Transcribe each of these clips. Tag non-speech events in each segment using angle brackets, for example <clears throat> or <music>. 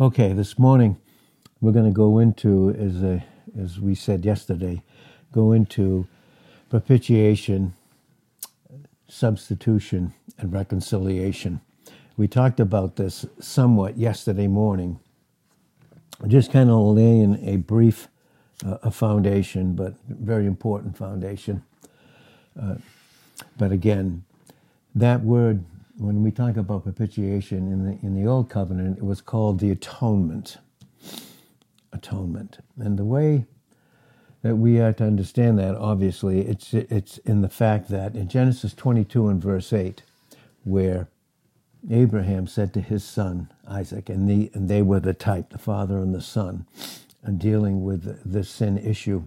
Okay, this morning we're going to go into, as, a, as we said yesterday, go into propitiation, substitution, and reconciliation. We talked about this somewhat yesterday morning, just kind of laying a brief uh, a foundation, but very important foundation. Uh, but again, that word when we talk about propitiation in the in the old covenant, it was called the atonement. Atonement, and the way that we are to understand that, obviously, it's it's in the fact that in Genesis 22 and verse 8, where Abraham said to his son Isaac, and, the, and they were the type, the father and the son, and dealing with the sin issue.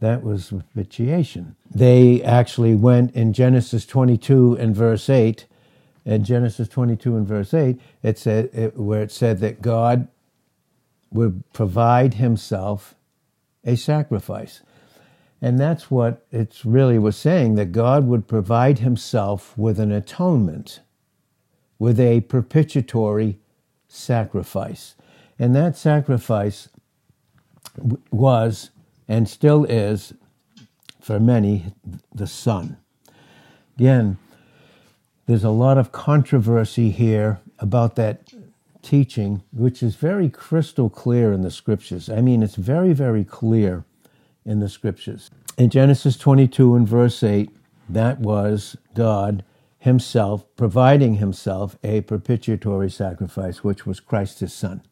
That was propitiation. They actually went in Genesis 22 and verse 8 in Genesis 22 and verse 8, it said, it, where it said that God would provide himself a sacrifice. And that's what it really was saying that God would provide himself with an atonement, with a propitiatory sacrifice. And that sacrifice was and still is, for many, the Son. Again, there's a lot of controversy here about that teaching, which is very crystal clear in the scriptures. I mean, it's very, very clear in the scriptures. In Genesis 22 and verse 8, that was God Himself providing Himself a propitiatory sacrifice, which was Christ His Son.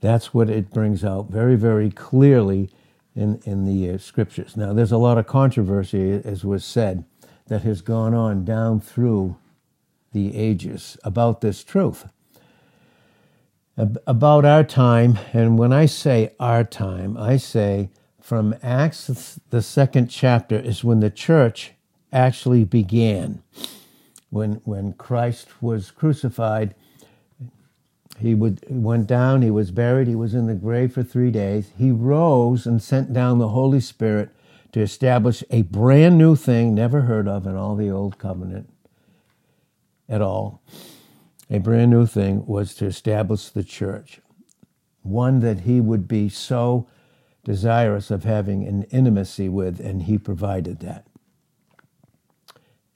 That's what it brings out very, very clearly in, in the uh, scriptures. Now, there's a lot of controversy, as was said, that has gone on down through the ages about this truth. About our time, and when I say our time, I say from Acts, the second chapter, is when the church actually began. When, when Christ was crucified, he would, went down, he was buried, he was in the grave for three days. He rose and sent down the Holy Spirit to establish a brand new thing never heard of in all the old covenant at all. A brand new thing was to establish the church, one that he would be so desirous of having an intimacy with, and he provided that.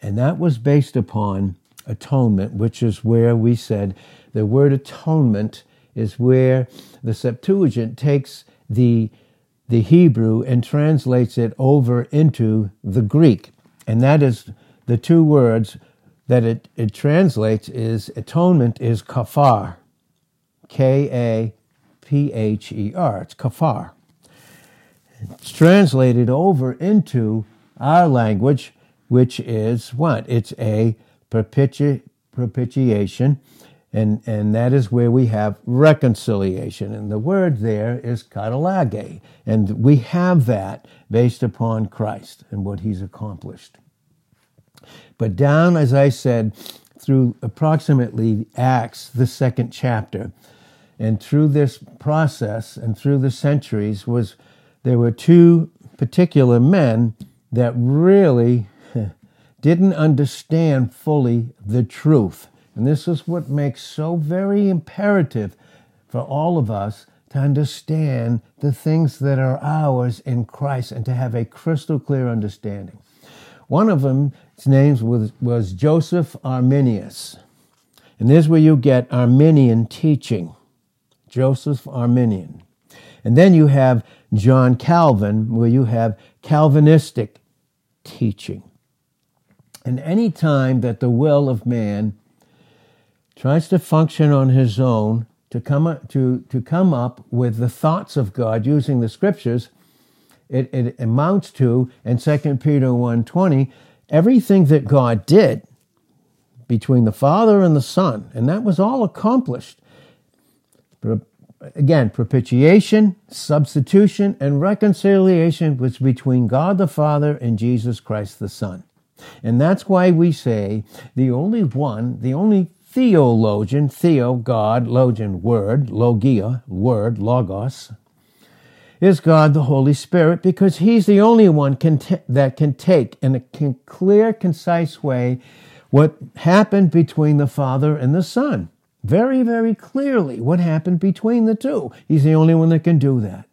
And that was based upon atonement, which is where we said the word atonement is where the Septuagint takes the the Hebrew and translates it over into the Greek. And that is the two words that it, it translates is atonement is kafar. K A P H E R. It's kafar. It's translated over into our language, which is what? It's a propiti- propitiation and, and that is where we have reconciliation. And the word there is katalage. And we have that based upon Christ and what he's accomplished. But down, as I said, through approximately Acts, the second chapter, and through this process and through the centuries was there were two particular men that really <laughs> didn't understand fully the truth and this is what makes so very imperative for all of us to understand the things that are ours in Christ and to have a crystal clear understanding. One of them, his name was, was Joseph Arminius. And there's where you get Arminian teaching. Joseph Arminian. And then you have John Calvin, where you have Calvinistic teaching. And any time that the will of man tries to function on his own to come up, to, to come up with the thoughts of God using the scriptures, it, it amounts to, in 2 Peter 1.20, everything that God did between the Father and the Son, and that was all accomplished. Again, propitiation, substitution, and reconciliation was between God the Father and Jesus Christ the Son. And that's why we say the only one, the only theologian, theo, God, logian, word, logia, word, logos, is God the Holy Spirit because He's the only one can that can take in a clear, concise way what happened between the Father and the Son. very, very clearly what happened between the two. He's the only one that can do that.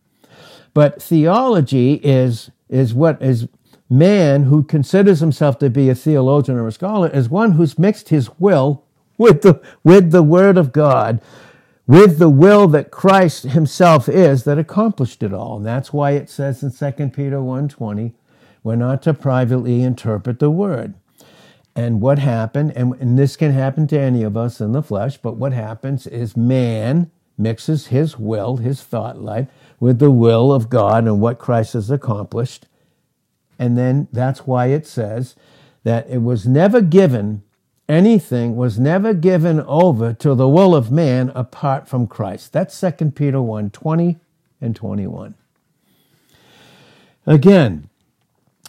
But theology is, is what is man who considers himself to be a theologian or a scholar is one who's mixed his will with the, with the word of God, with the will that Christ himself is that accomplished it all. And that's why it says in 2 Peter 1.20, we're not to privately interpret the word. And what happened, and, and this can happen to any of us in the flesh, but what happens is man mixes his will, his thought life, with the will of God and what Christ has accomplished. And then that's why it says that it was never given, anything was never given over to the will of man apart from Christ. That's 2 Peter 1 20 and 21. Again,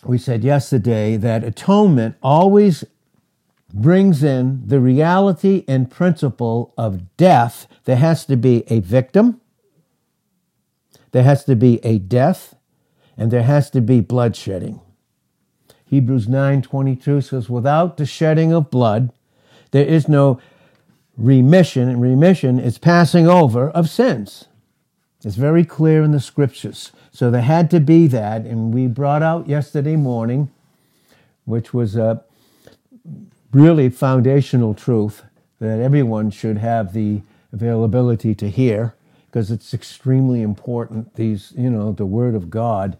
we said yesterday that atonement always brings in the reality and principle of death. There has to be a victim, there has to be a death, and there has to be bloodshedding. Hebrews 9:22 says without the shedding of blood there is no remission and remission is passing over of sins. It's very clear in the scriptures. So there had to be that and we brought out yesterday morning which was a really foundational truth that everyone should have the availability to hear because it's extremely important. These, you know, the Word of God,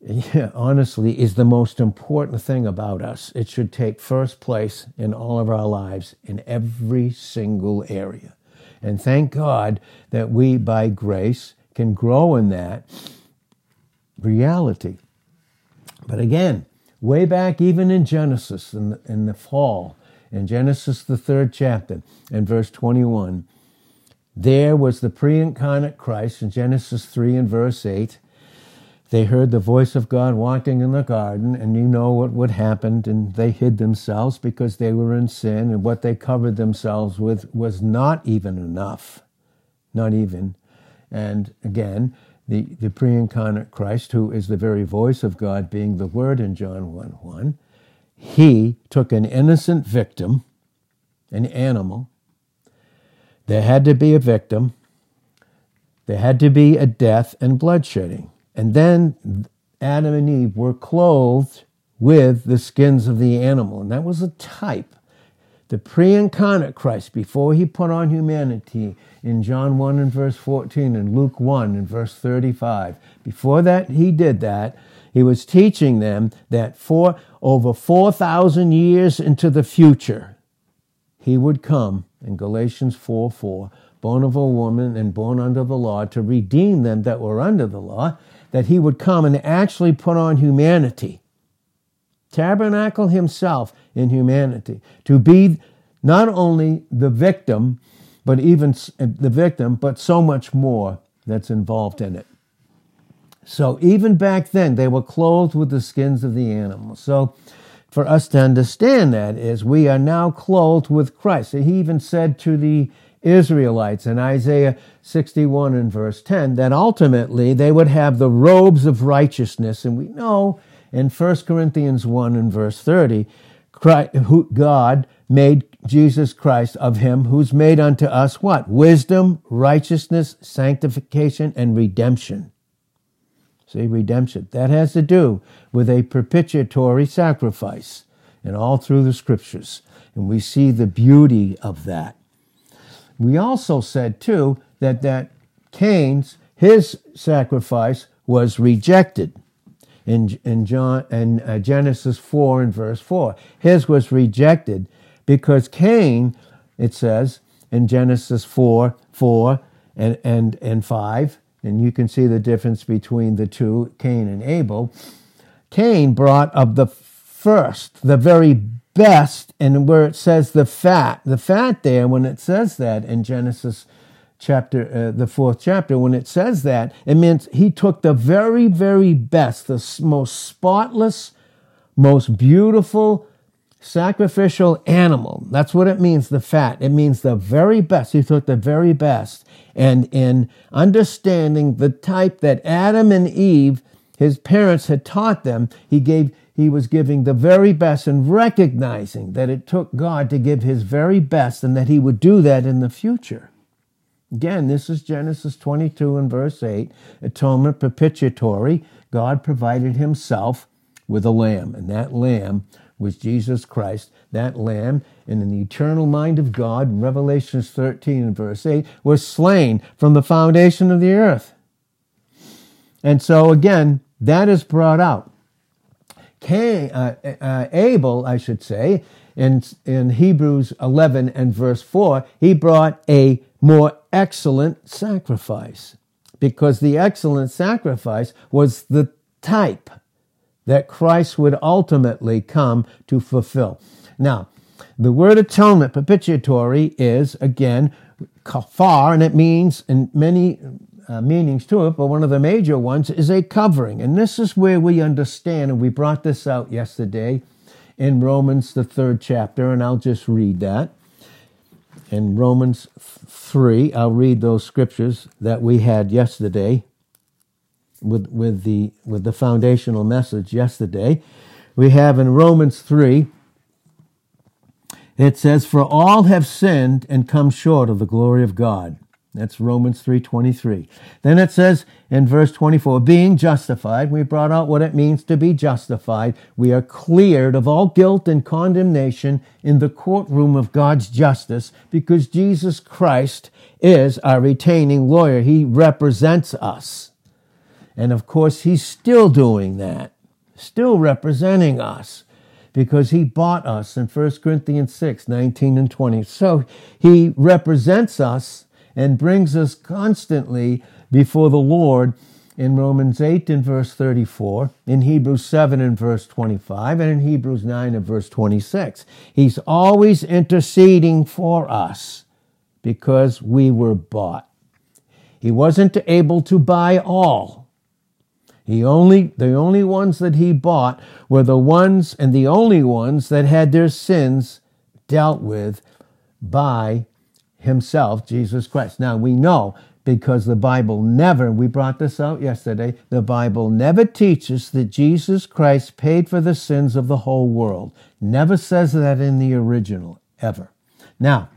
yeah, honestly, is the most important thing about us. It should take first place in all of our lives in every single area. And thank God that we, by grace, can grow in that reality. But again, way back even in Genesis, in the, in the fall, in Genesis, the third chapter, in verse 21, there was the pre incarnate Christ in Genesis 3 and verse 8. They heard the voice of God walking in the garden, and you know what would happen, and they hid themselves because they were in sin, and what they covered themselves with was not even enough. Not even. And again, the, the pre incarnate Christ, who is the very voice of God, being the Word in John 1 1, he took an innocent victim, an animal. There had to be a victim. There had to be a death and bloodshedding. And then Adam and Eve were clothed with the skins of the animal. And that was a type. The pre incarnate Christ, before he put on humanity, in John 1 and verse 14 and Luke 1 and verse 35. Before that, he did that. He was teaching them that for over 4,000 years into the future, he would come in Galatians 4 4, born of a woman and born under the law to redeem them that were under the law, that he would come and actually put on humanity, tabernacle himself in humanity, to be not only the victim but even uh, the victim, but so much more that's involved in it. So even back then, they were clothed with the skins of the animals. So for us to understand that is we are now clothed with Christ. He even said to the Israelites in Isaiah 61 and verse 10 that ultimately they would have the robes of righteousness. And we know in 1 Corinthians 1 and verse 30, who God made Jesus Christ of him who's made unto us what? Wisdom, righteousness, sanctification, and redemption. See, redemption. That has to do with a propitiatory sacrifice and all through the scriptures. And we see the beauty of that. We also said, too, that, that Cain's, his sacrifice was rejected in, in, John, in uh, Genesis 4 and verse 4. His was rejected because Cain, it says in Genesis 4, 4 and, and, and 5, and you can see the difference between the two, Cain and Abel. Cain brought of the first, the very best, and where it says the fat, the fat there, when it says that in Genesis chapter, uh, the fourth chapter, when it says that, it means he took the very, very best, the most spotless, most beautiful, sacrificial animal. That's what it means, the fat. It means the very best. He took the very best. And in understanding the type that Adam and Eve, his parents had taught them, he gave he was giving the very best and recognizing that it took God to give his very best and that he would do that in the future. Again, this is Genesis 22 and verse 8, atonement propitiatory. God provided himself with a lamb, and that lamb was Jesus Christ. That lamb, and in the eternal mind of God, in Revelations 13 and verse 8, was slain from the foundation of the earth. And so again, that is brought out. Cain, uh, uh, Abel, I should say, in, in Hebrews 11 and verse 4, he brought a more excellent sacrifice because the excellent sacrifice was the type that Christ would ultimately come to fulfill. Now, the word atonement, propitiatory, is again kafar, and it means in many uh, meanings to it, but one of the major ones is a covering. And this is where we understand, and we brought this out yesterday in Romans, the third chapter, and I'll just read that. In Romans 3, I'll read those scriptures that we had yesterday with, with, the, with the foundational message yesterday. We have in Romans 3, it says, For all have sinned and come short of the glory of God. That's Romans 3:23. Then it says in verse 24, being justified, we brought out what it means to be justified. We are cleared of all guilt and condemnation in the courtroom of God's justice because Jesus Christ is our retaining lawyer. He represents us. And of course, he's still doing that, still representing us because he bought us in 1 Corinthians 6, 19 and 20. So he represents us and brings us constantly before the Lord in Romans 8 and verse 34, in Hebrews 7 and verse 25, and in Hebrews 9 and verse 26. He's always interceding for us because we were bought. He wasn't able to buy all. He only, the only ones that he bought were the ones and the only ones that had their sins dealt with by himself, Jesus Christ. Now we know because the Bible never, we brought this out yesterday, the Bible never teaches that Jesus Christ paid for the sins of the whole world. Never says that in the original, ever. Now,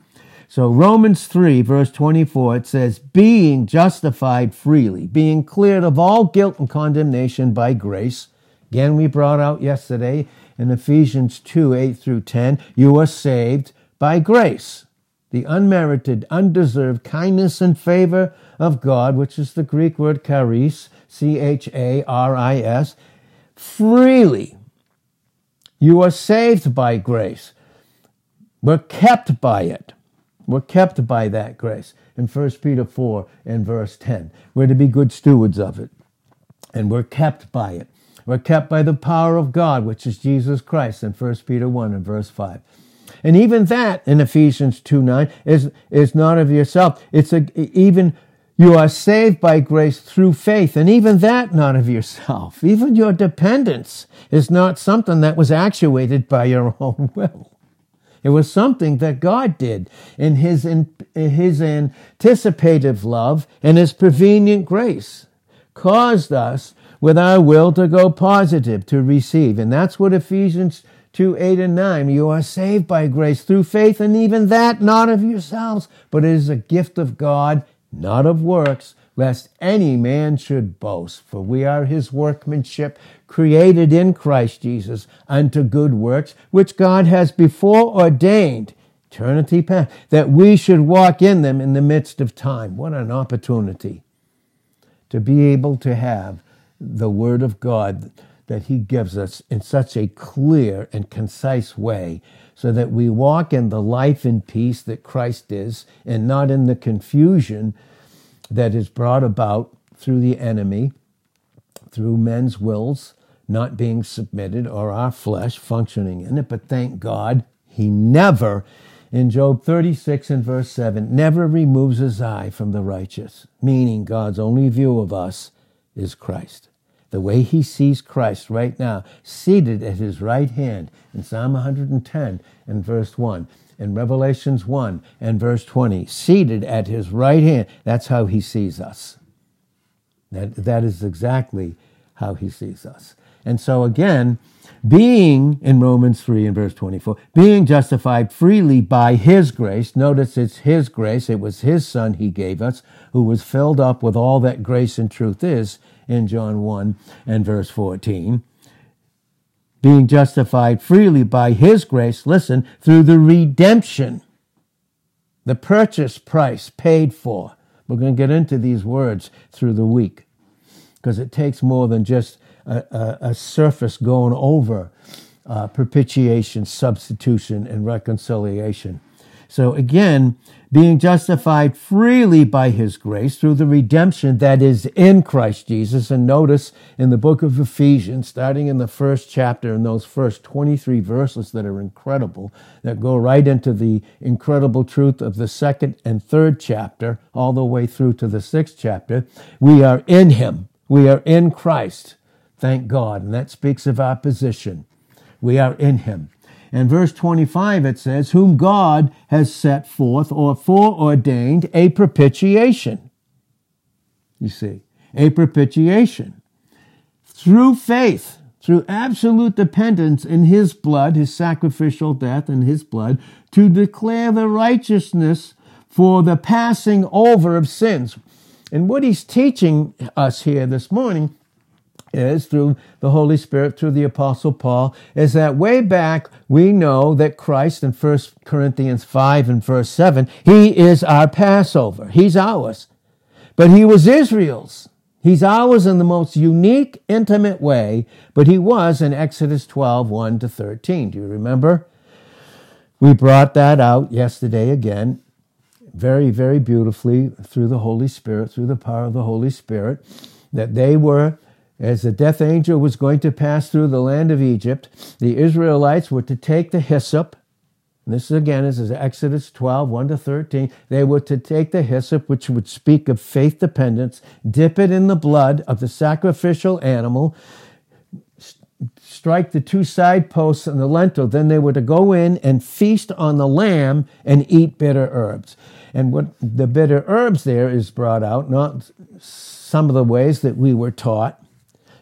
so Romans 3 verse 24, it says, being justified freely, being cleared of all guilt and condemnation by grace. Again, we brought out yesterday in Ephesians 2, 8 through 10, you are saved by grace. The unmerited, undeserved kindness and favor of God, which is the Greek word charis, C-H-A-R-I-S, freely. You are saved by grace. We're kept by it. We're kept by that grace. In 1 Peter 4 and verse 10, we're to be good stewards of it. And we're kept by it. We're kept by the power of God, which is Jesus Christ in 1 Peter 1 and verse 5. And even that in Ephesians 2 9 is, is not of yourself. It's a, even you are saved by grace through faith, and even that not of yourself. <laughs> Even your dependence is not something that was actuated by your <laughs> own will. It was something that God did in his, in, his anticipative love and his prevenient grace, caused us with our will to go positive, to receive. And that's what Ephesians 2, 8 and 9. You are saved by grace through faith, and even that not of yourselves, but it is a gift of God, not of works, lest any man should boast. For we are his workmanship, created in Christ Jesus unto good works, which God has before ordained, eternity past, that we should walk in them in the midst of time. What an opportunity to be able to have the Word of God that He gives us in such a clear and concise way so that we walk in the life and peace that Christ is and not in the confusion that is brought about through the enemy, through men's wills, not being submitted or our flesh functioning in it. But thank God, he never, in Job 36 and verse 7, never removes his eye from the righteous, meaning God's only view of us is Christ. The way he sees Christ right now, seated at his right hand in Psalm 110 and verse 1, in Revelations 1 and verse 20, seated at his right hand. That's how he sees us. That, that is exactly how he sees us. And so again, being in Romans 3 and verse 24, being justified freely by his grace. Notice it's his grace. It was his son he gave us who was filled up with all that grace and truth is in John 1 and verse 14. Being justified freely by his grace, listen, through the redemption, the purchase price paid for. We're going to get into these words through the week because it takes more than just a, a, a surface going over uh, propitiation, substitution, and reconciliation. So again, being justified freely by his grace through the redemption that is in Christ Jesus. And notice in the book of Ephesians, starting in the first chapter, in those first 23 verses that are incredible, that go right into the incredible truth of the second and third chapter, all the way through to the sixth chapter, we are in him. We are in Christ. Thank God. And that speaks of our position. We are in him. In verse 25, it says, Whom God has set forth or foreordained a propitiation. You see, a propitiation. Through faith, through absolute dependence in his blood, his sacrificial death and his blood, to declare the righteousness for the passing over of sins. And what he's teaching us here this morning is through the Holy Spirit, through the Apostle Paul, is that way back we know that Christ in 1 Corinthians 5 and verse 7, he is our Passover. He's ours. But he was Israel's. He's ours in the most unique, intimate way, but he was in Exodus 12, 1 to 13. Do you remember? We brought that out yesterday again, very, very beautifully through the Holy Spirit, through the power of the Holy Spirit, that they were as the death angel was going to pass through the land of Egypt, the Israelites were to take the hyssop. this again is Exodus 12, 1 to 13. They were to take the hyssop, which would speak of faith dependence, dip it in the blood of the sacrificial animal, strike the two side posts and the lintel. Then they were to go in and feast on the lamb and eat bitter herbs. And what the bitter herbs there is brought out, not some of the ways that we were taught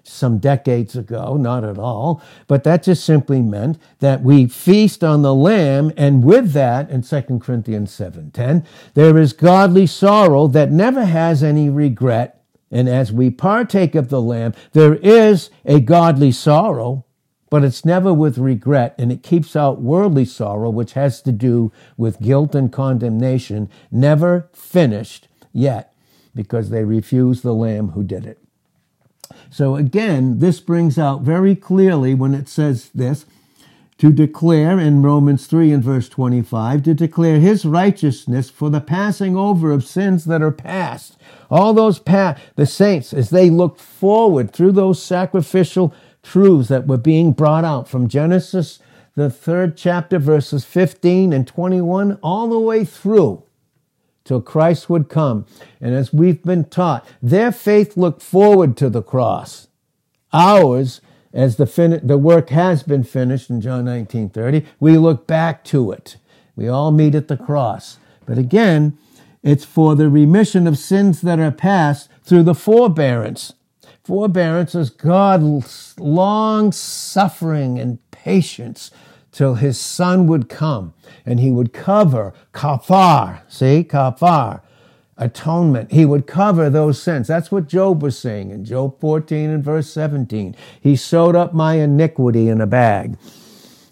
some decades ago, not at all, but that just simply meant that we feast on the lamb and with that in 2 Corinthians 7:10 there is godly sorrow that never has any regret and as we partake of the lamb there is a godly sorrow but it's never with regret and it keeps out worldly sorrow which has to do with guilt and condemnation never finished yet because they refuse the lamb who did it so again, this brings out very clearly when it says this, to declare in Romans 3 and verse 25, to declare his righteousness for the passing over of sins that are past. All those past, the saints, as they looked forward through those sacrificial truths that were being brought out from Genesis, the third chapter, verses 15 and 21, all the way through till Christ would come. And as we've been taught, their faith looked forward to the cross. Ours, as the, fin- the work has been finished in John 19 30, we look back to it. We all meet at the cross. But again, it's for the remission of sins that are past through the forbearance. Forbearance is God's long suffering and patience till his son would come and he would cover kafar, see, kafar, atonement. He would cover those sins. That's what Job was saying in Job 14 and verse 17. He sewed up my iniquity in a bag.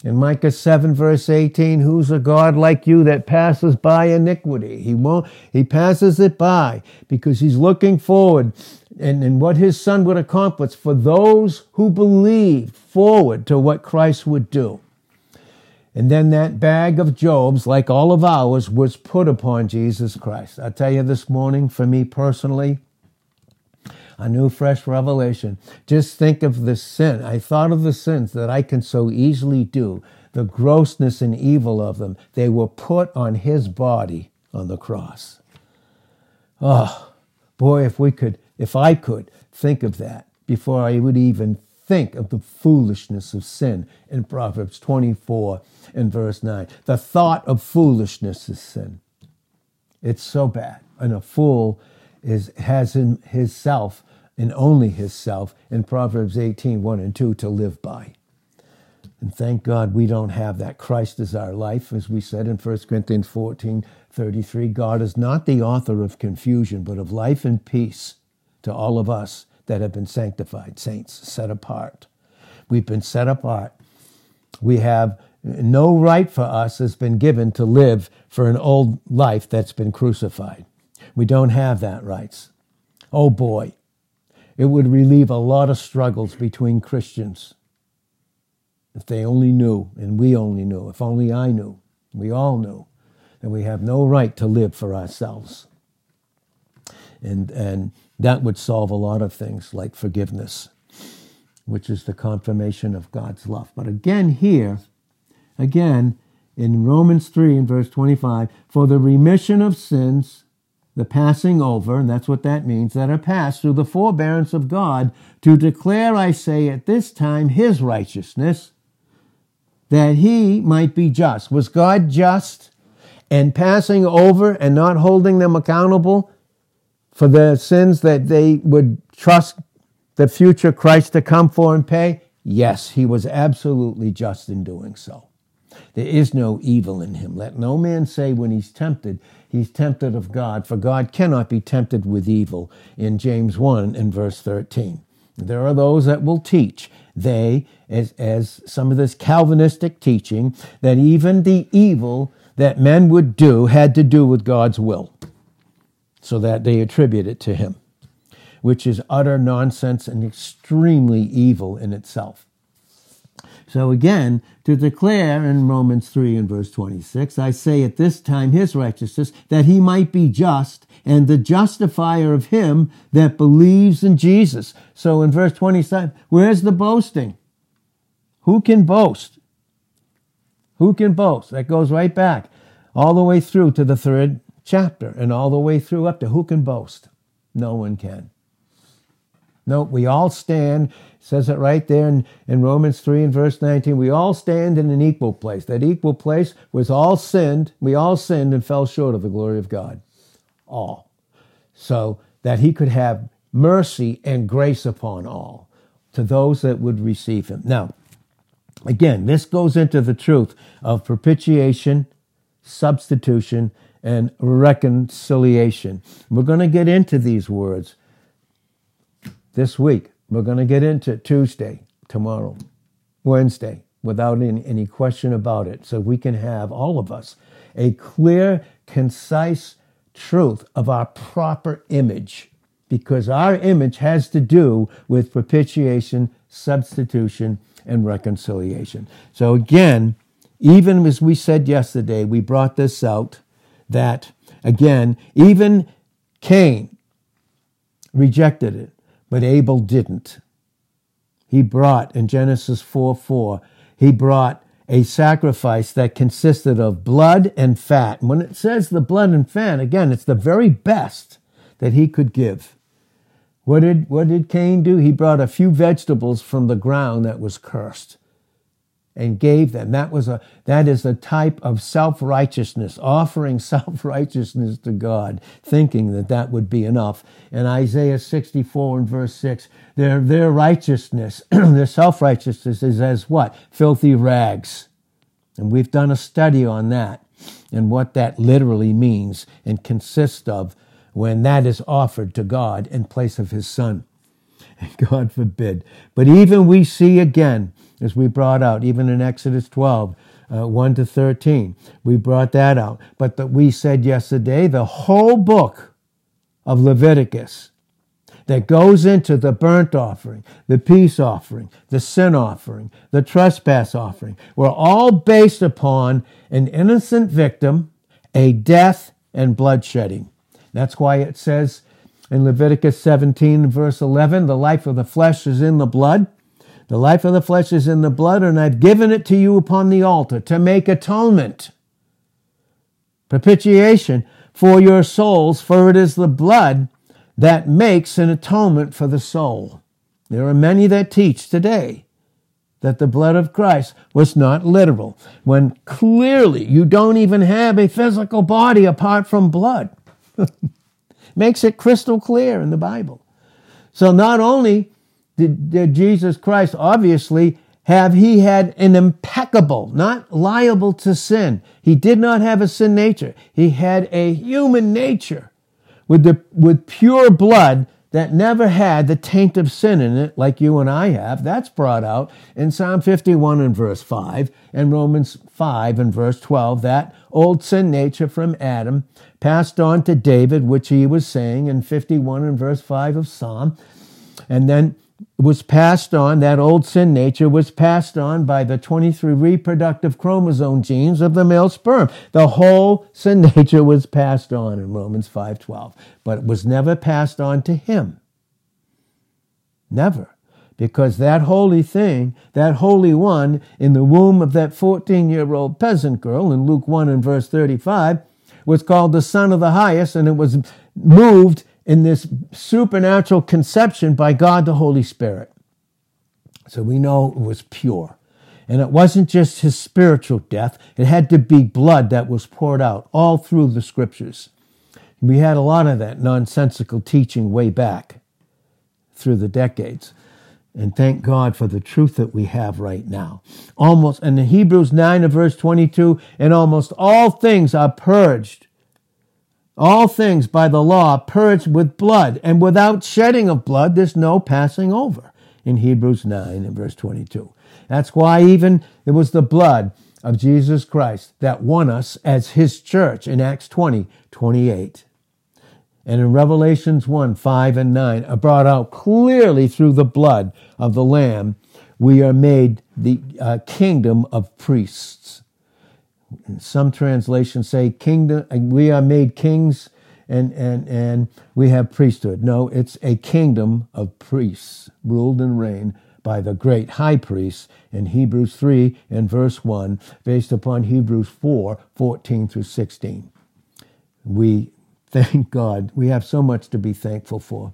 In Micah 7 verse 18, who's a God like you that passes by iniquity? He won't, he passes it by because he's looking forward and, and what his son would accomplish for those who believe forward to what Christ would do. And then that bag of Job's, like all of ours, was put upon Jesus Christ. I tell you this morning, for me personally, a new fresh revelation. Just think of the sin. I thought of the sins that I can so easily do, the grossness and evil of them. They were put on his body on the cross. Oh, boy, if we could, if I could think of that before I would even think of the foolishness of sin in Proverbs 24 and verse 9. The thought of foolishness is sin. It's so bad. And a fool is, has in his self and only his self in Proverbs 18, 1 and 2 to live by. And thank God we don't have that. Christ is our life, as we said in 1 Corinthians 14, 33. God is not the author of confusion, but of life and peace to all of us that have been sanctified, saints, set apart. We've been set apart. We have no right for us has been given to live for an old life that's been crucified. We don't have that rights. Oh boy, it would relieve a lot of struggles between Christians if they only knew, and we only knew, if only I knew, we all knew, that we have no right to live for ourselves. And, and that would solve a lot of things like forgiveness, which is the confirmation of God's love. But again, here, again, in Romans 3 and verse 25, for the remission of sins, the passing over, and that's what that means, that are passed through the forbearance of God, to declare, I say, at this time his righteousness, that he might be just. Was God just and passing over and not holding them accountable for the sins that they would trust the future Christ to come for and pay? Yes, he was absolutely just in doing so. There is no evil in him. Let no man say when he's tempted, he's tempted of God, for God cannot be tempted with evil in James 1 and verse 13. There are those that will teach, they, as, as some of this Calvinistic teaching, that even the evil that men would do had to do with God's will, so that they attribute it to Him, which is utter nonsense and extremely evil in itself. So again, to declare in Romans 3 and verse 26, I say at this time his righteousness, that he might be just and the justifier of him that believes in Jesus. So in verse 27, where's the boasting? Who can boast? Who can boast? That goes right back all the way through to the third chapter and all the way through up to who can boast? No one can. No, we all stand, says it right there in, in Romans 3 and verse 19. We all stand in an equal place. That equal place was all sinned. We all sinned and fell short of the glory of God. All. So that he could have mercy and grace upon all to those that would receive him. Now, again, this goes into the truth of propitiation, substitution, and reconciliation. We're going to get into these words this week. We're going to get into Tuesday, tomorrow, Wednesday, without any, any question about it. So we can have, all of us, a clear, concise truth of our proper image because our image has to do with propitiation, substitution, and reconciliation. So again, even as we said yesterday, we brought this out that again, even Cain rejected it. But Abel didn't. He brought, in Genesis 4 4, he brought a sacrifice that consisted of blood and fat. And when it says the blood and fat, again, it's the very best that he could give. What did, what did Cain do? He brought a few vegetables from the ground that was cursed and gave them. That was a that is a type of self-righteousness, offering <laughs> self-righteousness to God, thinking that that would be enough. In Isaiah 64 and verse 6, their their righteousness, <clears throat> their self-righteousness is as what? Filthy rags. And we've done a study on that and what that literally means and consists of when that is offered to God in place of his son. <laughs> God forbid. But even we see again as we brought out, even in Exodus 12, uh, 1 to 13. We brought that out. But the, we said yesterday the whole book of Leviticus that goes into the burnt offering, the peace offering, the sin offering, the trespass offering, were all based upon an innocent victim, a death, and bloodshedding. That's why it says in Leviticus 17, verse 11, the life of the flesh is in the blood. The life of the flesh is in the blood, and I've given it to you upon the altar to make atonement, propitiation for your souls, for it is the blood that makes an atonement for the soul. There are many that teach today that the blood of Christ was not literal, when clearly you don't even have a physical body apart from blood. <laughs> Makes it crystal clear in the Bible. So not only did, did Jesus Christ obviously have he had an impeccable, not liable to sin. He did not have a sin nature. He had a human nature with the, with pure blood that never had the taint of sin in it like you and I have. That's brought out in Psalm 51 and verse 5 and Romans 5 and verse 12. That old sin nature from Adam passed on to David, which he was saying in 51 and verse 5 of Psalm. And then was passed on, that old sin nature was passed on by the 23 reproductive chromosome genes of the male sperm. The whole sin <laughs> nature was passed on in Romans 5:12, but it was never passed on to him. Never. Because that holy thing, that holy one in the womb of that 14 year old peasant girl in Luke 1 and verse 35 was called the Son of the Highest, and it was moved in this supernatural conception by God the Holy Spirit. So we know it was pure. And it wasn't just his spiritual death, it had to be blood that was poured out all through the scriptures. We had a lot of that nonsensical teaching way back through the decades. And thank God for the truth that we have right now. Almost, and in Hebrews 9 and verse 22, and almost all things are purged all things by the law purged with blood, and without shedding of blood, there's no passing over. In Hebrews 9 and verse 22. That's why even it was the blood of Jesus Christ that won us as his church in Acts 20, 28. And in Revelations 1, 5 and 9 are brought out clearly through the blood of the Lamb, we are made the uh, kingdom of priests. Some translations say kingdom, we are made kings and, and, and we have priesthood. No, it's a kingdom of priests ruled and reigned by the great high priest in Hebrews 3 and verse 1, based upon Hebrews 4 14 through 16. We thank God. We have so much to be thankful for.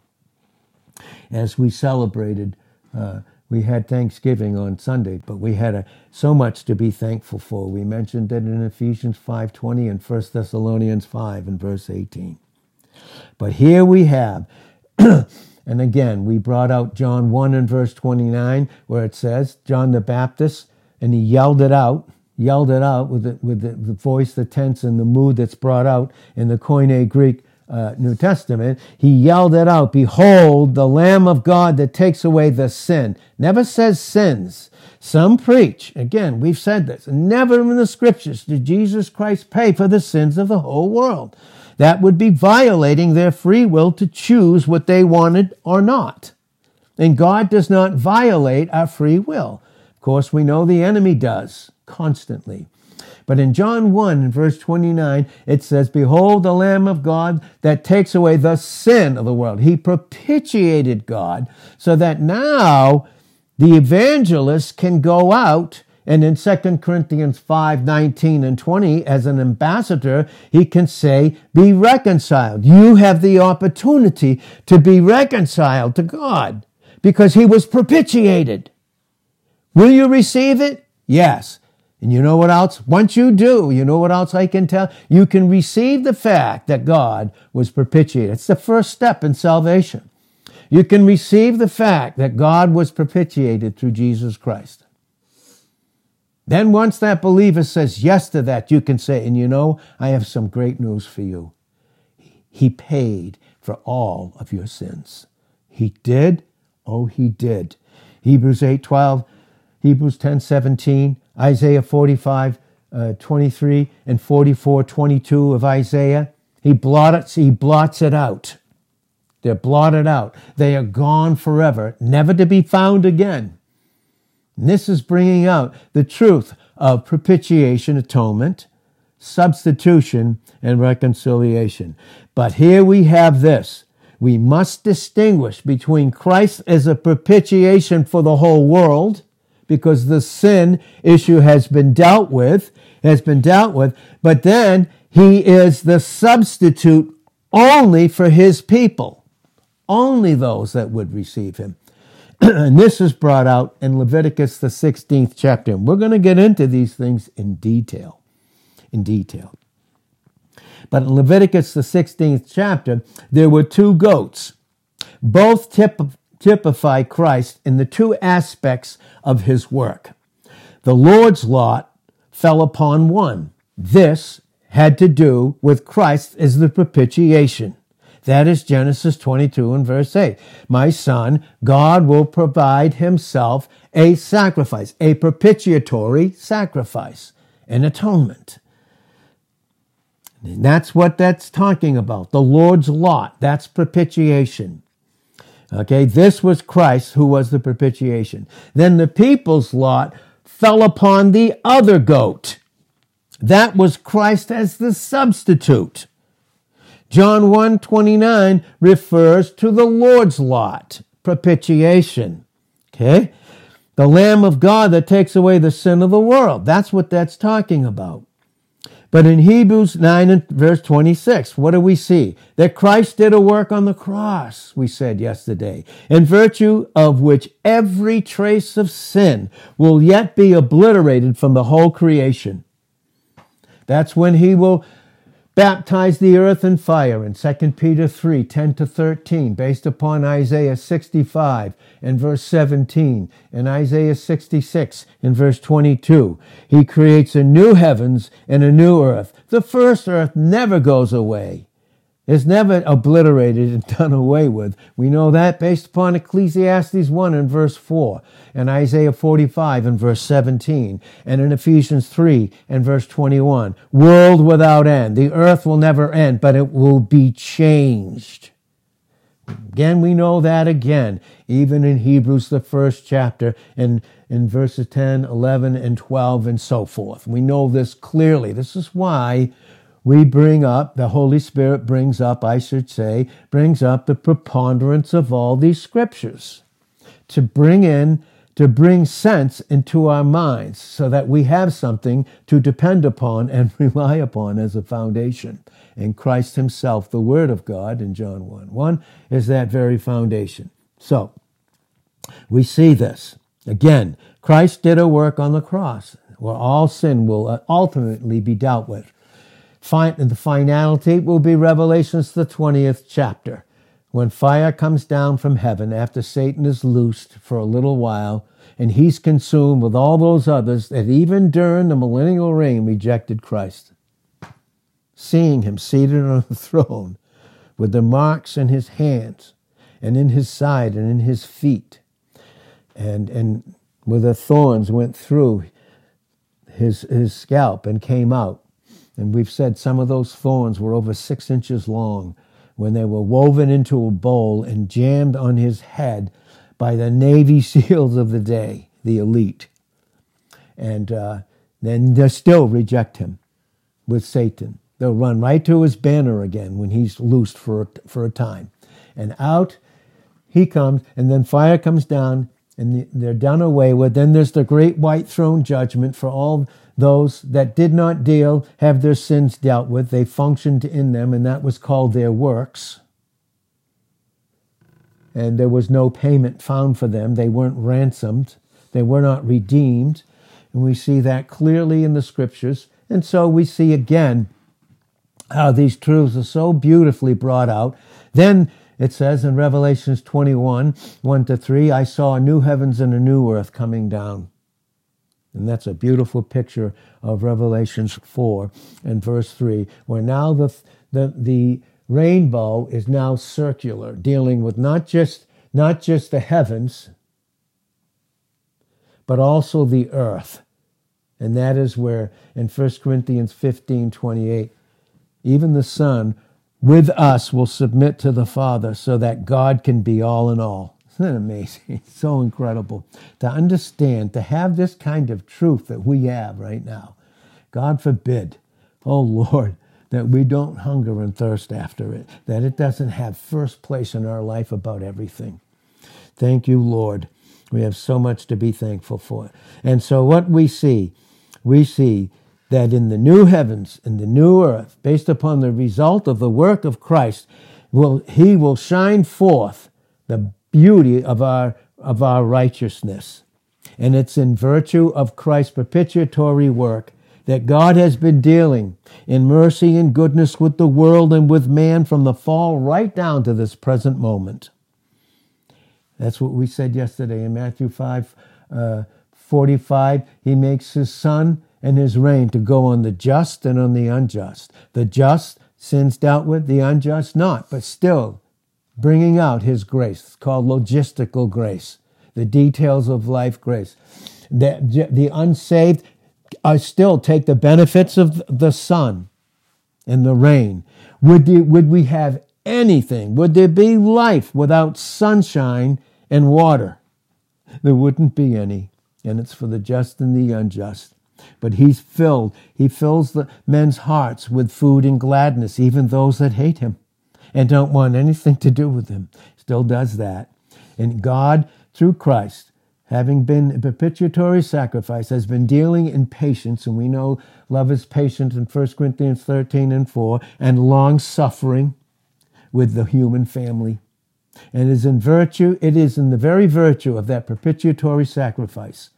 As we celebrated uh, we had Thanksgiving on Sunday, but we had a, so much to be thankful for. We mentioned it in Ephesians 5:20 and 1 Thessalonians 5 and verse 18. But here we have <clears throat> and again, we brought out John 1 and verse 29 where it says John the Baptist and he yelled it out, yelled it out with the, with the, the voice, the tense and the mood that's brought out in the Koine Greek uh, New Testament, he yelled it out Behold, the Lamb of God that takes away the sin. Never says sins. Some preach, again, we've said this, never in the scriptures did Jesus Christ pay for the sins of the whole world. That would be violating their free will to choose what they wanted or not. And God does not violate our free will. Of course, we know the enemy does constantly. But in John 1, verse 29, it says, Behold the Lamb of God that takes away the sin of the world. He propitiated God so that now the evangelist can go out and in 2 Corinthians 5, 19 and 20, as an ambassador, he can say, be reconciled. You have the opportunity to be reconciled to God because he was propitiated. Will you receive it? Yes. And you know what else? Once you do, you know what else I can tell? You can receive the fact that God was propitiated. It's the first step in salvation. You can receive the fact that God was propitiated through Jesus Christ. Then once that believer says yes to that, you can say, and you know, I have some great news for you. He paid for all of your sins. He did. Oh, he did. Hebrews 8, 12, Hebrews 10, 17, Isaiah 45, uh, 23 and 44, 22 of Isaiah. He blots, he blots it out. They're blotted out. They are gone forever, never to be found again. And this is bringing out the truth of propitiation, atonement, substitution, and reconciliation. But here we have this. We must distinguish between Christ as a propitiation for the whole world because the sin issue has been dealt with, has been dealt with, but then he is the substitute only for his people, only those that would receive him. <clears throat> and this is brought out in Leviticus, the 16th chapter. And we're going to get into these things in detail. In detail. But in Leviticus, the 16th chapter, there were two goats both tip, typify Christ in the two aspects of his work. The Lord's lot fell upon one. This had to do with Christ as the propitiation. That is Genesis 22 and verse 8. My son, God will provide himself a sacrifice, a propitiatory sacrifice, an atonement. And that's what that's talking about. The Lord's lot. That's propitiation. Okay, this was Christ who was the propitiation. Then the people's lot fell upon the other goat. That was Christ as the substitute. John 1 29 refers to the Lord's lot, propitiation. Okay? The Lamb of God that takes away the sin of the world. That's what that's talking about. But in Hebrews 9 and verse 26, what do we see? That Christ did a work on the cross, we said yesterday, in virtue of which every trace of sin will yet be obliterated from the whole creation. That's when he will baptize the earth in fire in 2 Peter 3 10 to 13, based upon Isaiah 65 and verse 17, and Isaiah 66 in verse 22. He creates a new heavens and a new earth. The first earth never goes away. It's never obliterated and <laughs> done away with. We know that based upon Ecclesiastes 1 and verse 4, and Isaiah 45 and verse 17, and in Ephesians 3 and verse 21. World without end. The earth will never end, but it will be changed. Again, we know that again, even in Hebrews, the first chapter, and in verses 10, 11, and 12, and so forth. We know this clearly. This is why we bring up, the Holy Spirit brings up, I should say, brings up the preponderance of all these scriptures to bring in, to bring sense into our minds so that we have something to depend upon and <laughs> rely upon as a foundation. And Christ Himself, the Word of God in John 1 1, is that very foundation. So, we see this. Again, Christ did a work on the cross where all sin will ultimately be dealt with the finality will be Revelations, the 20th chapter, when fire comes down from heaven after Satan is loosed for a little while, and he's consumed with all those others that even during the millennial reign rejected Christ. Seeing him seated on the <laughs> throne with the marks in his hands and in his side and in his feet, and, and where the thorns went through his, his scalp and came out and we've said some of those thorns were over six inches long when they were woven into a bowl and jammed on his head by the Navy <laughs> SEALs of the day, the elite. And uh, then they'll still reject him with Satan. They'll run right to his banner again when he's loosed for for a time. And out he comes, and then fire comes down, and they're done away with. Then there's the great white throne judgment for all those that did not deal have their sins dealt with. They functioned in them, and that was called their works. And there was no payment found for them. They weren't ransomed, they were not redeemed. And we see that clearly in the scriptures. And so we see again how these truths are so beautifully brought out. Then it says in Revelations 21 1 to 3, I saw a new heavens and a new earth coming down. And that's a beautiful picture of Revelations 4 and verse 3, where now the, the, the rainbow is now circular, dealing with not just, not just the heavens, but also the earth. And that is where in 1 Corinthians 15 28, even the Son with us will submit to the Father so that God can be all in all. Isn't that amazing? <laughs> It's so incredible to understand, to have this kind of truth that we have right now. God forbid, oh Lord, that we don't hunger and thirst after it, that it doesn't have first place in our life about everything. Thank you, Lord. We have so much to be thankful for. And so, what we see, we see that in the new heavens, in the new earth, based upon the result of the work of Christ, will, he will shine forth the beauty of our, of our righteousness. And it's in virtue of Christ's propitiatory work that God has been dealing in mercy and goodness with the world and with man from the fall right down to this present moment. That's what we said yesterday in Matthew 5 uh, 45. He makes his sun and his rain to go on the just and on the unjust. The just, sins dealt with, the unjust, not, but still bringing out his grace. It's called logistical grace, the details of life grace. The, the unsaved are still take the benefits of the sun and the rain. Would, the, would we have anything? Would there be life without sunshine and water? There wouldn't be any. And it's for the just and the unjust. But he's filled, he fills the men's hearts with food and gladness, even those that hate him and don't want anything to do with him. Still does that. And God, through Christ, having been a propitiatory sacrifice, has been dealing in patience, and we know love is patient in 1 Corinthians 13 and 4, and long suffering with the human family. And is in virtue, it is in the very virtue of that propitiatory sacrifice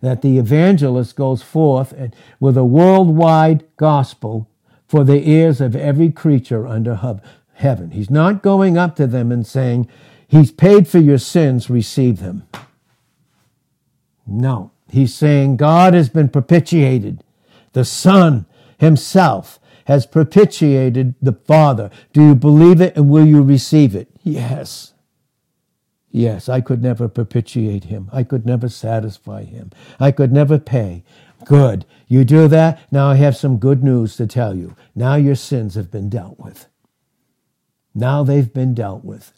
that the evangelist goes forth with a worldwide gospel for the ears of every creature under heaven. He's not going up to them and saying, He's paid for your sins, receive them. No. He's saying God has been propitiated. The Son Himself has propitiated the Father. Do you believe it and will you receive it? Yes. Yes, I could never propitiate Him. I could never satisfy Him. I could never pay. Good. You do that? Now I have some good news to tell you. Now your sins have been dealt with. Now they've been dealt with.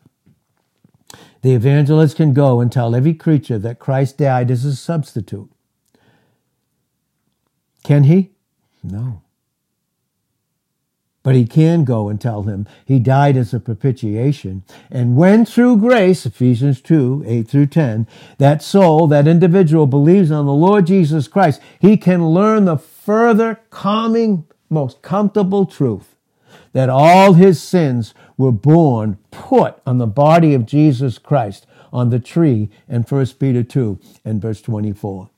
The evangelist can go and tell every creature that Christ died as a substitute. Can he? No. But he can go and tell him he died as a propitiation. And when through grace, Ephesians 2, 8 through 10, that soul, that individual believes on the Lord Jesus Christ, he can learn the further calming, most comfortable truth that all his sins were born, put on the body of Jesus Christ on the tree in 1 Peter 2 and verse 24.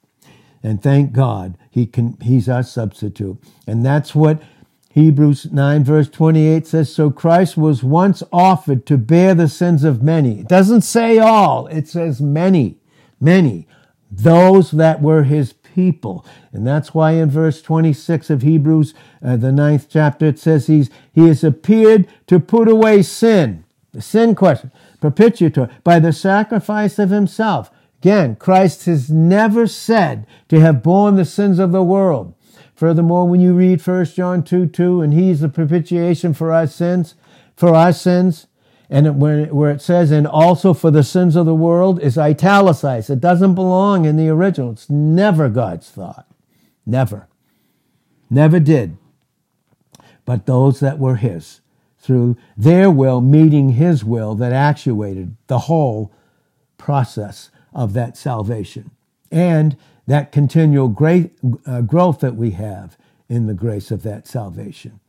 And thank God he can, he's our substitute. And that's what Hebrews 9 verse 28 says, So Christ was once offered to bear the sins of many. It doesn't say all, it says many, many. Those that were his people. And that's why in verse 26 of Hebrews, uh, the ninth chapter, it says he's, he has appeared to put away sin. The sin question, propitiatory, by the sacrifice of himself. Again, Christ has never said to have borne the sins of the world. Furthermore, when you read 1 John 2 2, and he's the propitiation for our sins, for our sins, and where it says, and also for the sins of the world, is italicized. It doesn't belong in the original. It's never God's thought. Never. Never did. But those that were His, through their will meeting His will that actuated the whole process of that salvation and that continual great, uh, growth that we have in the grace of that salvation.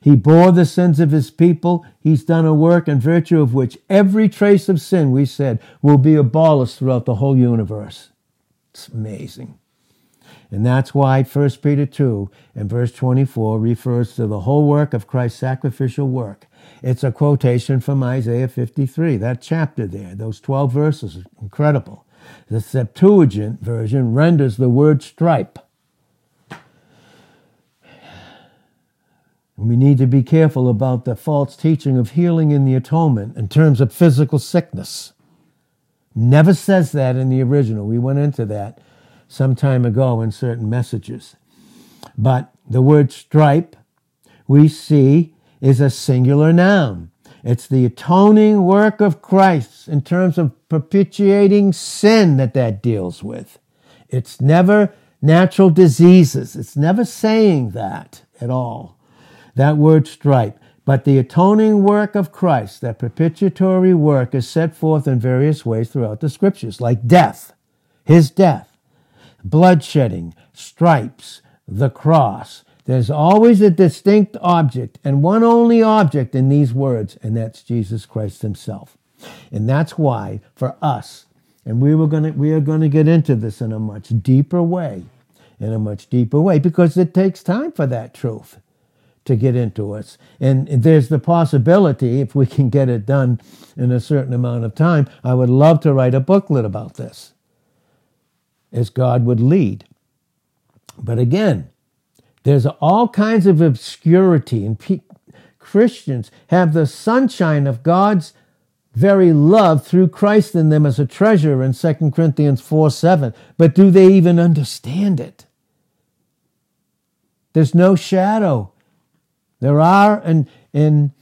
He bore the sins of his people. He's done a work in virtue of which every trace of sin, we said, will be abolished throughout the whole universe. It's amazing. And that's why 1 Peter 2 and verse 24 refers to the whole work of Christ's sacrificial work. It's a quotation from Isaiah 53, that chapter there, those 12 verses, incredible. The Septuagint version renders the word stripe We need to be careful about the false teaching of healing in the atonement in terms of physical sickness. Never says that in the original. We went into that some time ago in certain messages. But the word stripe, we see, is a singular noun. It's the atoning work of Christ in terms of propitiating sin that that deals with. It's never natural diseases. It's never saying that at all that word stripe. But the atoning work of Christ, that propitiatory work, is set forth in various ways throughout the scriptures, like death, his death, bloodshedding, stripes, the cross. There's always a distinct object and one only object in these words, and that's Jesus Christ himself. And that's why for us, and we were going to, we are going to get into this in a much deeper way, in a much deeper way, because it takes time for that truth to get into us. And there's the possibility, if we can get it done in a certain amount of time, I would love to write a booklet about this as God would lead. But again, there's all kinds of obscurity, and Christians have the sunshine of God's very love through Christ in them as a treasure in 2 Corinthians 4 7. But do they even understand it? There's no shadow. There are in, in,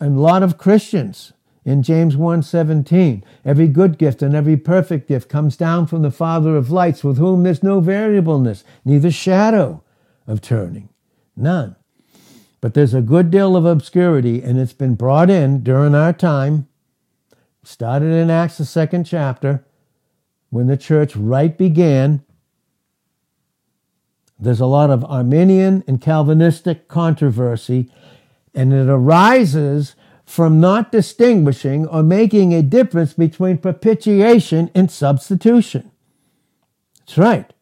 a lot of Christians in James 1:17 every good gift and every perfect gift comes down from the father of lights with whom there's no variableness neither shadow of turning. None. But there's a good deal of obscurity and it's been brought in during our time. Started in Acts, the second chapter, when the church right began. There's a lot of Arminian and Calvinistic controversy, and it arises from not distinguishing or making a difference between propitiation and substitution. That's right.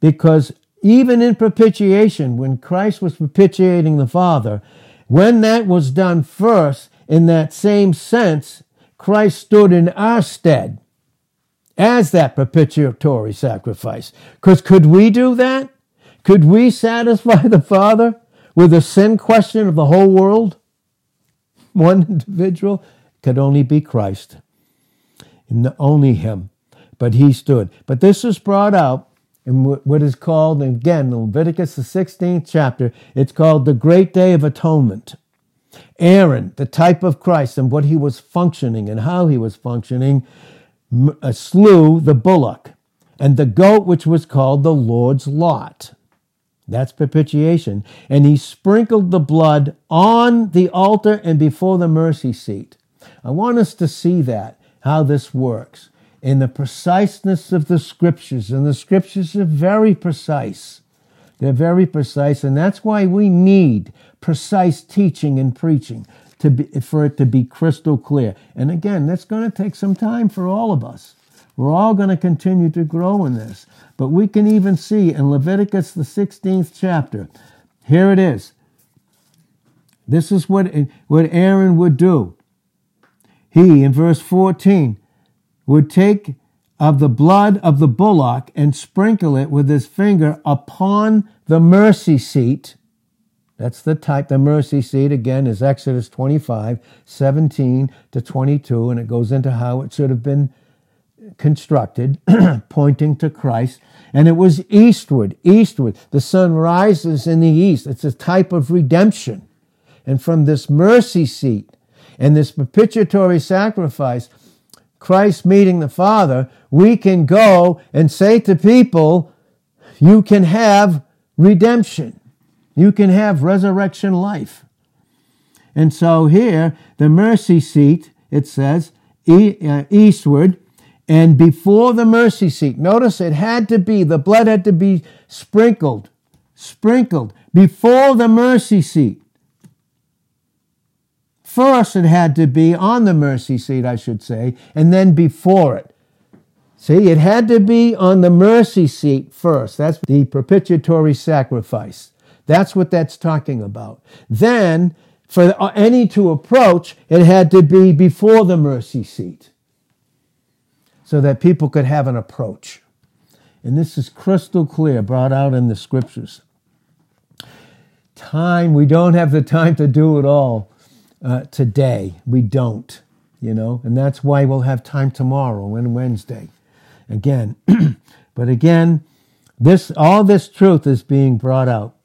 Because even in propitiation, when Christ was propitiating the Father, when that was done first, in that same sense, Christ stood in our stead as that propitiatory sacrifice. Because could we do that? Could we satisfy the Father with the sin question of the whole world? One individual could only be Christ. And only Him. But He stood. But this is brought out in what is called, again, Leviticus, the 16th chapter, it's called the Great Day of Atonement. Aaron, the type of Christ and what he was functioning and how he was functioning, Uh, slew the bullock and the goat, which was called the Lord's lot. That's propitiation. And he sprinkled the blood on the altar and before the mercy seat. I want us to see that, how this works, in the preciseness of the scriptures. And the scriptures are very precise. They're very precise, and that's why we need precise teaching and preaching to be, for it to be crystal clear. And again, that's going to take some time for all of us. We're all going to continue to grow in this. But we can even see in Leviticus, the 16th chapter, here it is. This is what, what Aaron would do. He, in verse 14, would take of the blood of the bullock and sprinkle it with his finger upon the mercy seat. That's the type. The mercy seat, again, is Exodus 25, 17 to 22, and it goes into how it should have been constructed, <clears throat> pointing to Christ. And it was eastward, eastward. The sun rises in the east. It's a type of redemption. And from this mercy seat and this propitiatory sacrifice, Christ meeting the Father, we can go and say to people, you can have redemption. You can have resurrection life. And so here, the mercy seat, it says, uh, eastward, and before the mercy seat. Notice it had to be, the blood had to be sprinkled, sprinkled before the mercy seat. First, it had to be on the mercy seat, I should say, and then before it. See, it had to be on the mercy seat first. That's the propitiatory sacrifice. That's what that's talking about. Then, for any to approach, it had to be before the mercy seat so that people could have an approach. And this is crystal clear, brought out in the scriptures. Time, we don't have the time to do it all uh, today. We don't, you know, and that's why we'll have time tomorrow and Wednesday. Again, <clears throat> but again, this all this truth is being brought out,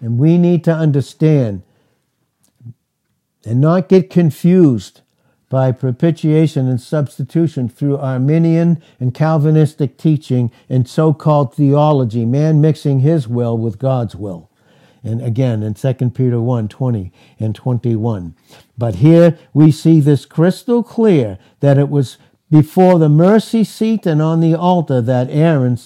and we need to understand and not get confused by propitiation and substitution through Arminian and Calvinistic teaching and so called theology, man mixing his will with God's will and again in 2 Peter 1 20 and 21. But here we see this crystal clear that it was before the mercy seat and on the altar that Aaron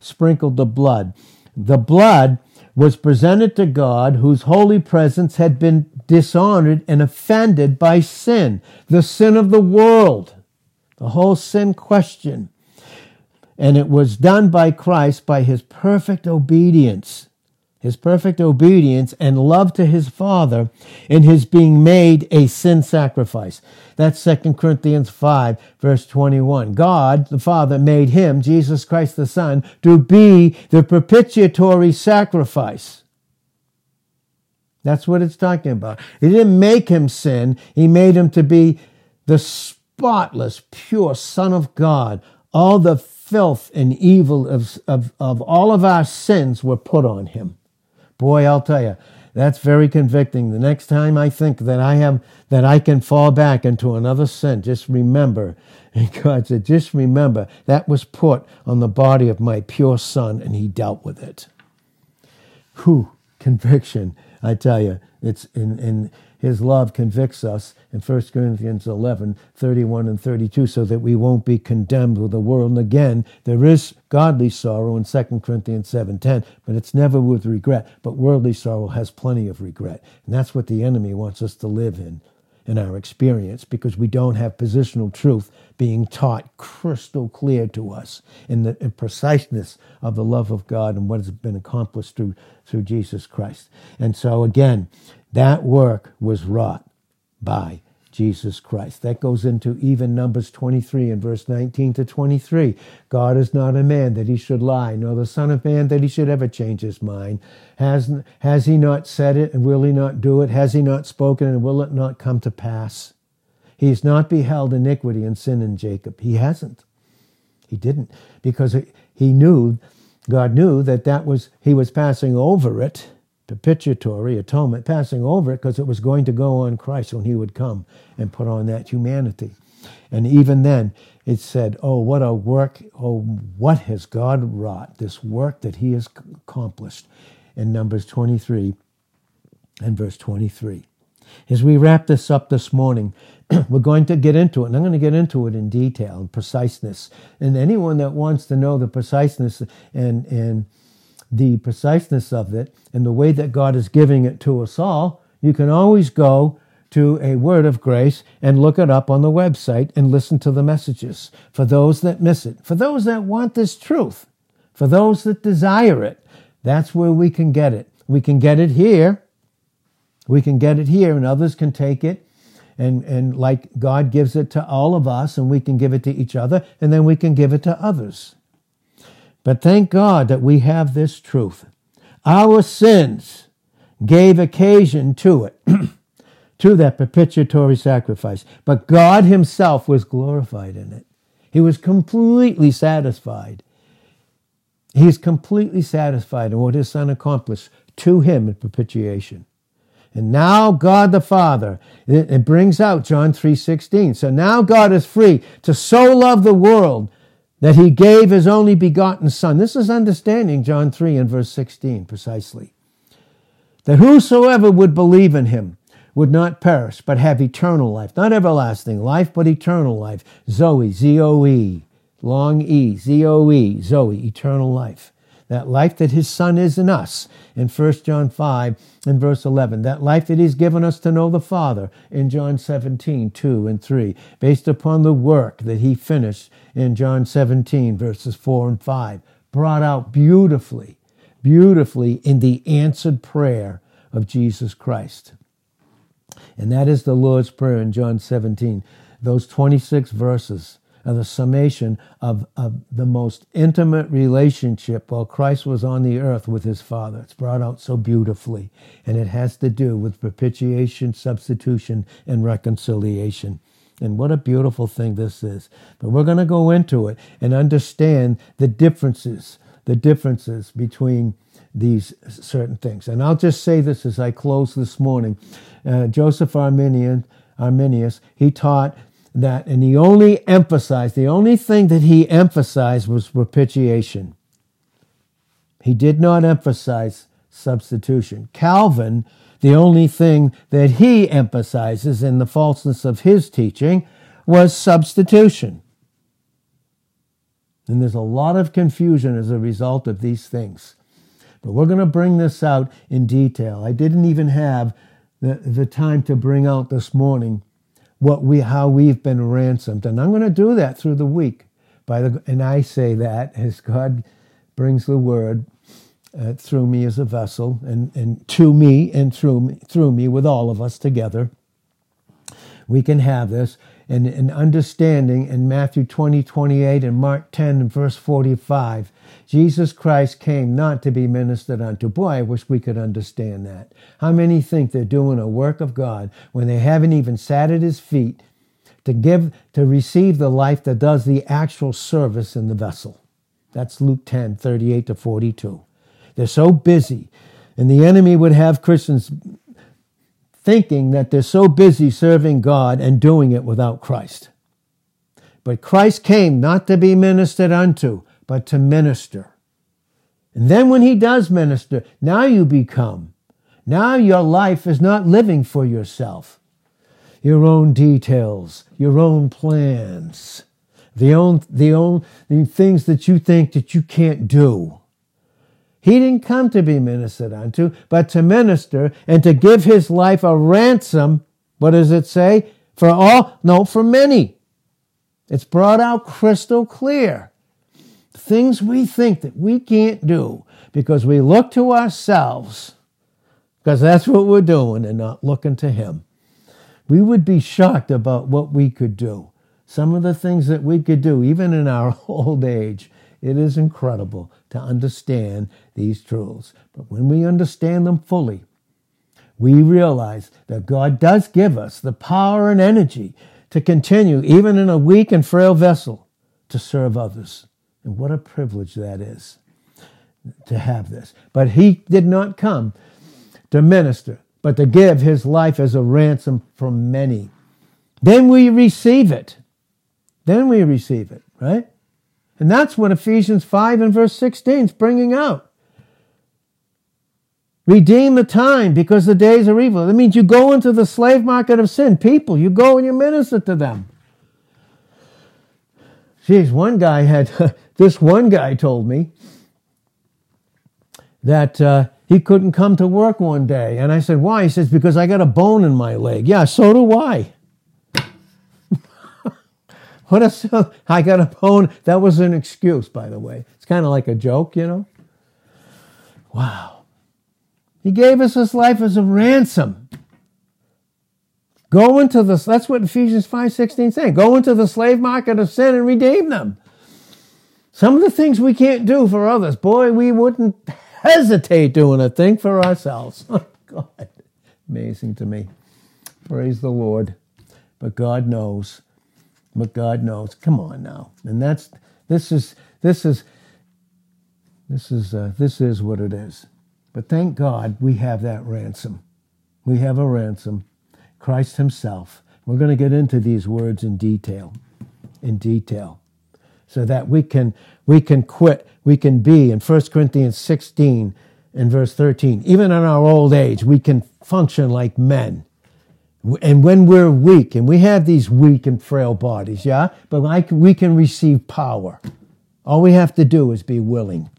sprinkled the blood. The blood was presented to God, whose holy presence had been dishonored and offended by sin, the sin of the world, the whole sin question. And it was done by Christ by his perfect obedience his perfect obedience and love to his Father in his being made a sin sacrifice. That's 2 Corinthians 5, verse 21. God, the Father, made him, Jesus Christ the Son, to be the propitiatory sacrifice. That's what it's talking about. He didn't make him sin, he made him to be the spotless, pure Son of God. All the filth and evil of, of, of all of our sins were put on him. Boy, I'll tell you, that's very convicting. The next time I think that I have that I can fall back into another sin, just remember, <laughs> and God said, just remember that was put on the body of my pure son, and he dealt with it. Whew, conviction. I tell you, it's in, in his love convicts us in 1 Corinthians 11, 31 and 32, so that we won't be condemned with the world. And again, there is godly sorrow in 2 Corinthians 7, 10, but it's never with regret. But worldly sorrow has plenty of regret. And that's what the enemy wants us to live in, in our experience, because we don't have positional truth being taught crystal clear to us in the in preciseness of the love of God and what has been accomplished through, through Jesus Christ. And so again, that work was wrought by Jesus Christ. That goes into even Numbers 23 and verse 19 to 23. God is not a man that he should lie, nor the Son of Man that he should ever change his mind. Has, has he not said it, and will he not do it? Has he not spoken, and will it not come to pass? He's not beheld iniquity and sin in Jacob. He hasn't. He didn't, because he knew, God knew that that was, he was passing over it propitiatory atonement, passing over it because it was going to go on Christ when he would come and put on that humanity. And even then, it said, Oh, what a work, oh, what has God wrought, this work that he has accomplished in Numbers 23 and verse 23. As we wrap this up this morning, <clears throat> we're going to get into it, and I'm going to get into it in detail and preciseness. And anyone that wants to know the preciseness and, and the preciseness of it and the way that God is giving it to us all, you can always go to a word of grace and look it up on the website and listen to the messages for those that miss it, for those that want this truth, for those that desire it. That's where we can get it. We can get it here. We can get it here, and others can take it. And, and like God gives it to all of us, and we can give it to each other, and then we can give it to others. But thank God that we have this truth. Our sins gave occasion to it, <clears throat> to that propitiatory sacrifice. But God Himself was glorified in it. He was completely satisfied. He's completely satisfied in what His Son accomplished to Him in propitiation. And now God the Father, it, brings out John 3.16. So now God is free to so love the world that he gave his only begotten Son. This is understanding John 3 and verse 16 precisely. That whosoever would believe in him would not perish, but have eternal life. Not everlasting life, but eternal life. Zoe, Z O E, long E, Z O E, Zoe, eternal life that life that his son is in us in 1 John 5 and verse 11, that life that he's given us to know the Father in John 17, 2 and 3, based upon the work that he finished in John 17, verses 4 and 5, brought out beautifully, beautifully in the answered prayer of Jesus Christ. And that is the Lord's Prayer in John 17, those 26 verses are the summation of, of the most intimate relationship while Christ was on the earth with his Father. It's brought out so beautifully, and it has to do with propitiation, substitution, and reconciliation. And what a beautiful thing this is. But we're going to go into it and understand the differences, the differences between these certain things. And I'll just say this as I close this morning. Uh, Joseph Arminian, Arminius, he taught that, and he only emphasized, the only thing that he emphasized was propitiation. He did not emphasize substitution. Calvin, the only thing that he emphasizes in the falseness of his teaching was substitution. And there's a lot of confusion as a result of these things. But we're going to bring this out in detail. I didn't even have the, the time to bring out this morning what we how we've been ransomed and i'm going to do that through the week by the and i say that as god brings the word uh, through me as a vessel, and, and to me and through me, through me with all of us together. We can have this and, and understanding in Matthew 20, 28 and Mark 10 and verse 45. Jesus Christ came not to be ministered unto. Boy, I wish we could understand that. How many think they're doing a work of God when they haven't even sat at his feet to give, to receive the life that does the actual service in the vessel? That's Luke 10, 38 to 42. They're so busy. And the enemy would have Christians thinking that they're so busy serving God and doing it without Christ. But Christ came not to be ministered unto, but to minister. And then when he does minister, now you become. Now your life is not living for yourself. Your own details, your own plans, the own, the own the things that you think that you can't do. He didn't come to be ministered unto, but to minister and to give his life a ransom. What does it say? For all? No, for many. It's brought out crystal clear. Things we think that we can't do because we look to ourselves, because that's what we're doing and not looking to him. We would be shocked about what we could do. Some of the things that we could do, even in our <laughs> old age, it is incredible to understand these truths. But when we understand them fully, we realize that God does give us the power and energy to continue, even in a weak and frail vessel, to serve others. And what a privilege that is to have this. But he did not come to minister, but to give his life as a ransom for many. Then we receive it. Then we receive it, right? And that's what Ephesians 5 and verse 16 is bringing out. Redeem the time because the days are evil. That means you go into the slave market of sin. People, you go and you minister to them. Geez, one guy had, <laughs> this one guy told me that uh, he couldn't come to work one day. And I said, why? He says, because I got a bone in my leg. Yeah, so do I. <laughs> What a, <laughs> I got a bone. That was an excuse, by the way. It's kind of like a joke, you know? Wow. He gave us his life as a ransom. Go into the, that's what Ephesians 5.16 saying. Go into the slave market of sin and redeem them. Some of the things we can't do for others, boy, we wouldn't hesitate doing a thing for ourselves. <laughs> God, amazing to me. Praise the Lord. But God knows but God knows. Come on now, and that's this is this is this is uh, this is what it is. But thank God we have that ransom. We have a ransom, Christ Himself. We're going to get into these words in detail, in detail, so that we can we can quit. We can be in 1 Corinthians 16 and verse 13. Even in our old age, we can function like men and when we're weak, and we have these weak and frail bodies, yeah, but like we can receive power. All we have to do is be willing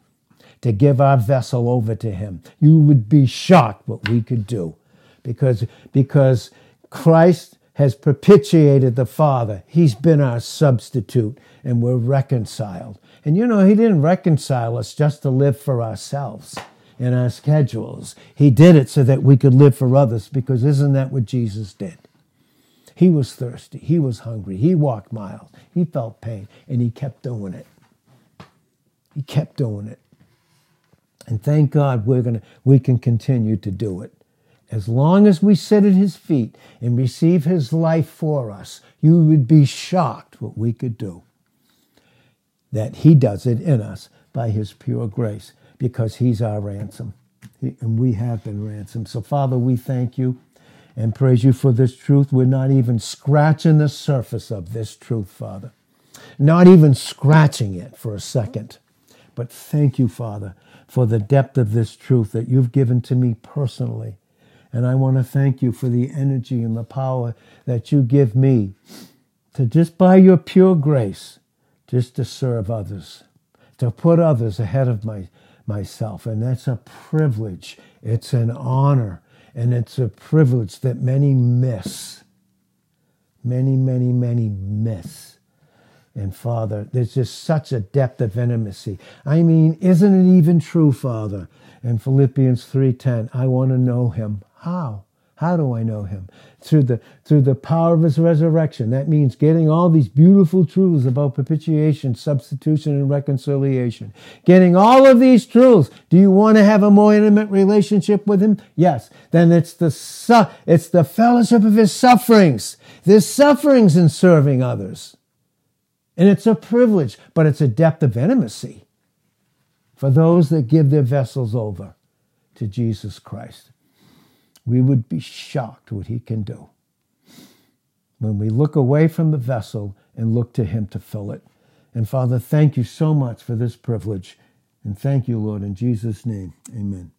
to give our vessel over to Him. You would be shocked what we could do, because because Christ has propitiated the Father. He's been our substitute, and we're reconciled. And you know, He didn't reconcile us just to live for ourselves in our schedules. He did it so that we could live for others because isn't that what Jesus did? He was thirsty. He was hungry. He walked miles. He felt pain and he kept doing it. He kept doing it. And thank God we're gonna we can continue to do it. As long as we sit at his feet and receive his life for us, you would be shocked what we could do. That he does it in us by his pure grace because he's our ransom. And we have been ransomed. So, Father, we thank you and praise you for this truth. We're not even scratching the surface of this truth, Father. Not even scratching it for a second. But thank you, Father, for the depth of this truth that you've given to me personally. And I want to thank you for the energy and the power that you give me to just by your pure grace, just to serve others, to put others ahead of my, myself. And that's a privilege. It's an honor. And it's a privilege that many miss. Many, many, many miss. And Father, there's just such a depth of intimacy. I mean, isn't it even true, Father? In Philippians 3:10, I want to know him. How? How do I know him? Through the through the power of his resurrection. That means getting all these beautiful truths about propitiation, substitution, and reconciliation. Getting all of these truths. Do you want to have a more intimate relationship with him? Yes. Then it's the su- it's the fellowship of his sufferings. There's sufferings in serving others. And it's a privilege, but it's a depth of intimacy for those that give their vessels over to Jesus Christ. We would be shocked what he can do when we look away from the vessel and look to him to fill it. And Father, thank you so much for this privilege. And thank you, Lord, in Jesus' name. Amen.